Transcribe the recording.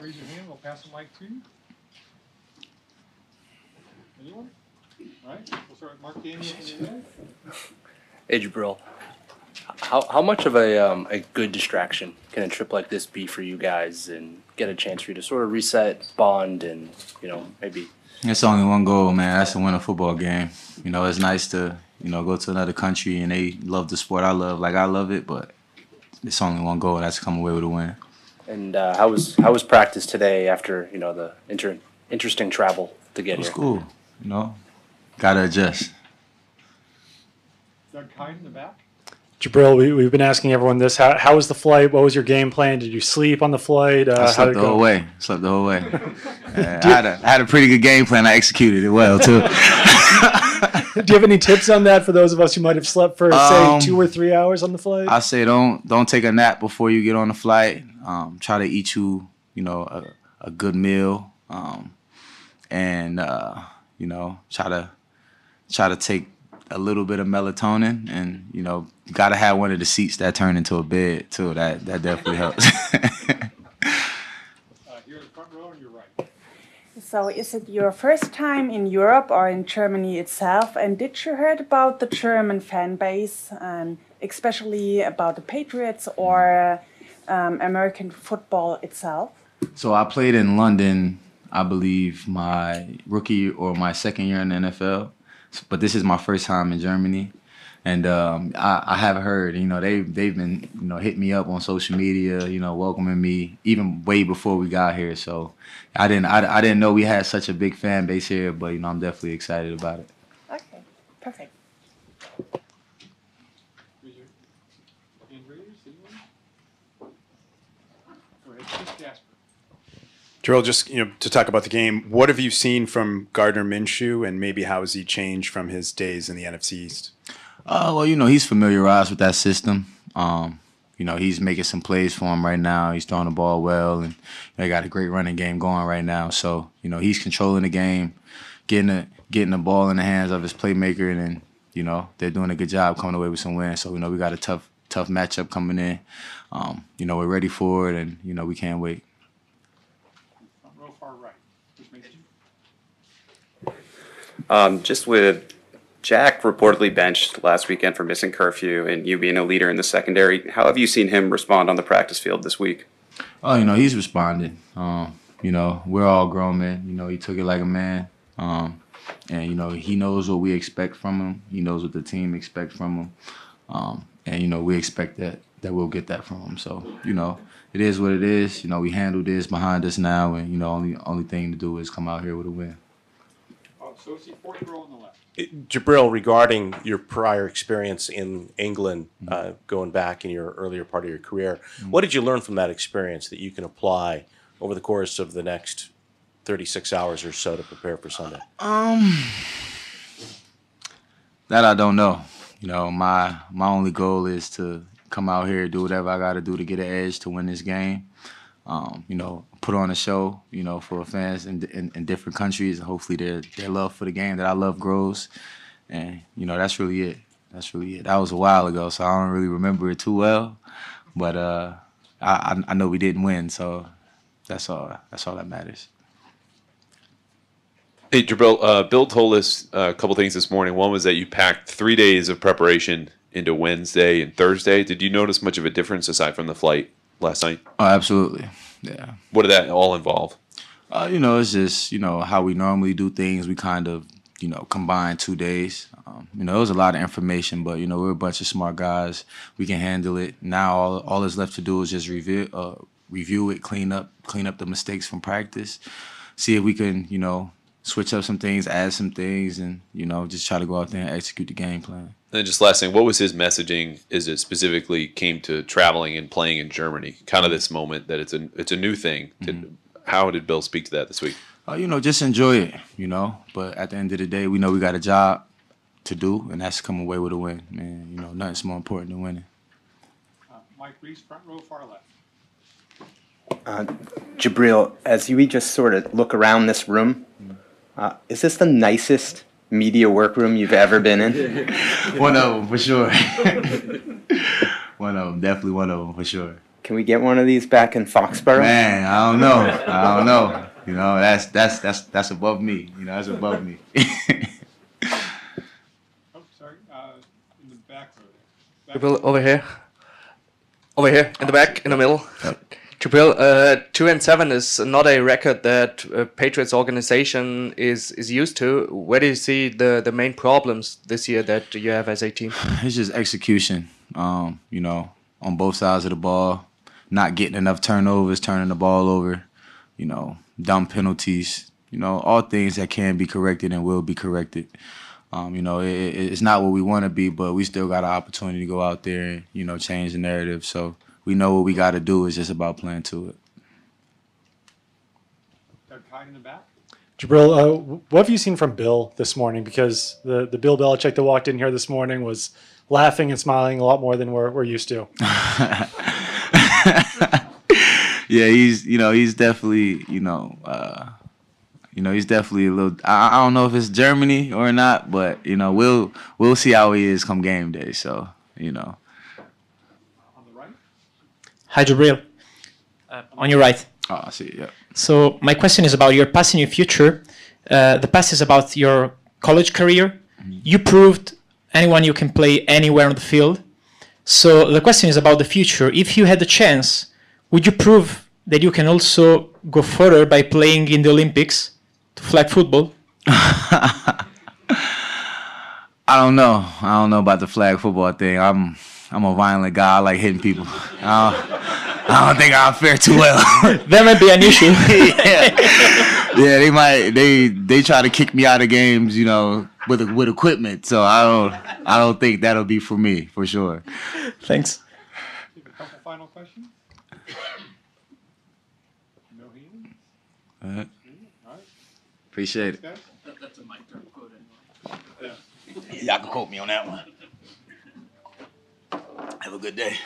raise your hand, we'll pass the mic to you. Anyone? All right, we'll start with Mark Daniel from the. Hey Jabrill, how how much of a um, a good distraction can a trip like this be for you guys, and get a chance for you to sort of reset, bond, and you know maybe It's only one goal, man. That's to win a football game. You know, it's nice to you know go to another country and they love the sport I love, like I love it. But it's only one goal. That's to come away with a win. And uh, how was how was practice today after you know the inter- interesting travel to get It was here? cool. You know, gotta adjust. Doug Kyed in the back. Jabrill, we, we've been asking everyone this. How, how was the flight? What was your game plan? Did you sleep on the flight? Uh, I slept the whole way. Slept the whole way. Yeah, I, had a, I had a pretty good game plan. I executed it well too. Do you have any tips on that for those of us who might have slept for, Um, say, two or three hours on the flight? I say don't don't take a nap before you get on the flight. Um, try to eat you you know a, a good meal, um, and uh, you know try to try to take a little bit of melatonin, and you know gotta have one of the seats that turn into a bed too. That that definitely helps. Uh, here in the front row on your right. So, is it your first time in Europe or in Germany itself? And did you heard about the German fan base, and especially about the Patriots or um, American football itself? So I played in London, I believe my rookie or my second year in the NFL, but this is my first time in Germany, and um, I, I have heard, you know, they they've been, you know, hitting me up on social media, you know, welcoming me even way before we got here. So I didn't I, I didn't know we had such a big fan base here, but you know, I'm definitely excited about it. Okay, perfect. Raise your hand raised. Anyone? Go ahead, Chris Jasper. Terrell, just you know, to talk about the game, what have you seen from Gardner Minshew, and maybe how has he changed from his days in the NFC East? Uh, well, you know, he's familiarized with that system. Um, you know, he's making some plays for him right now. He's throwing the ball well, and they got a great running game going right now. So, you know, he's controlling the game, getting the getting the ball in the hands of his playmaker, and then, you know, they're doing a good job coming away with some wins. So, you know, we got a tough tough matchup coming in. Um, you know, we're ready for it, and you know, we can't wait. Front row far right. Chris Mason. Um, just with Jack reportedly benched last weekend for missing curfew and you being a leader in the secondary, how have you seen him respond on the practice field this week? Oh, you know, he's responding. Um, you know, we're all grown men. You know, he took it like a man. Um, and, you know, he knows what we expect from him. He knows what the team expects from him. Um, and, you know, we expect that that we'll get that from him. So, you know, it is what it is. You know, we handled this behind us now and, you know, only only thing to do is come out here with a win. Oh, associate fourth row on the left. Jabrill, regarding your prior experience in England, uh, going back in your earlier part of your career, what did you learn from that experience that you can apply over the course of the next 36 hours or so to prepare for Sunday? Um, that I don't know. You know, my my only goal is to come out here, do whatever I got to do to get an edge to win this game. Um, you know, put on a show. You know, for fans in, in, in different countries, and hopefully their their love for the game that I love grows. And you know, that's really it. That's really it. That was a while ago, so I don't really remember it too well. But uh, I I know we didn't win, so that's all. That's all that matters. Hey, Jabrill, uh, Bill told us uh, a couple things this morning. One was that you packed three days of preparation into Wednesday and Thursday. Did you notice much of a difference aside from the flight last night? Oh, absolutely. Yeah. What did that all involve? Uh, you know, it's just you know how we normally do things. We kind of you know combine two days. Um, you know, it was a lot of information, but you know we're a bunch of smart guys. We can handle it. Now all all that's left to do is just review uh, review it, clean up clean up the mistakes from practice, see if we can you know switch up some things, add some things, and you know just try to go out there and execute the game plan. And just last thing, what was his messaging as it specifically came to traveling and playing in Germany? Kind of this moment that it's a it's a new thing. Did, How did Bill speak to that this week? Uh, you know, just enjoy it. You know, but at the end of the day, we know we got a job to do, and that's come away with a win. Man, you know, nothing's more important than winning. Uh, Mike Reiss, front row far left. Uh, Jabrill, as we just sort of look around this room, uh, is this the nicest media workroom you've ever been in? one of them for sure. one of them, definitely one of them for sure. Can we get one of these back in Foxborough? Man, I don't know. I don't know. You know, that's that's that's that's above me. You know, that's above me. Oh, sorry, uh, in the back row there. Back over here. Over here, in the back, in the middle. Jabrill, uh, two and seven is not a record that uh, Patriots organization is is used to. Where do you see the the main problems this year that you have as a team? it's just execution. Um, you know, on both sides of the ball, not getting enough turnovers, turning the ball over. You know, dumb penalties. You know, all things that can be corrected and will be corrected. Um, you know, it- it's not what we want to be, but we still got an opportunity to go out there and you know change the narrative. So we know what we got to do. It's just about playing to it. Doug Kyed in the back. Jabrill, uh, what have you seen from Bill this morning? Because the, the Bill Belichick that walked in here this morning was laughing and smiling a lot more than we're, we're used to. yeah, he's you know he's definitely you know uh, you know he's definitely a little. I, I don't know if it's Germany or not, but you know we'll we'll see how he is come game day. So you know. On the. Hi, Jabrill. Uh, on your right. Oh, I see. Yeah. So my question is about your past and your future. Uh, the past is about your college career. You proved anyone you can play anywhere on the field. So the question is about the future. If you had the chance, would you prove that you can also go further by playing in the Olympics, to flag football? I don't know. I don't know about the flag football thing. I'm I'm a violent guy. I like hitting people. I don't, I don't think I'll fare too well. that might be an issue. yeah. yeah, they might they they try to kick me out of games, you know, with with equipment. So I don't I don't think that'll be for me for sure. Thanks. A couple final questions. No hands. All right. All right. Appreciate it. That's a mic drop quote Yeah. Y'all can quote me on that one. Have a good day.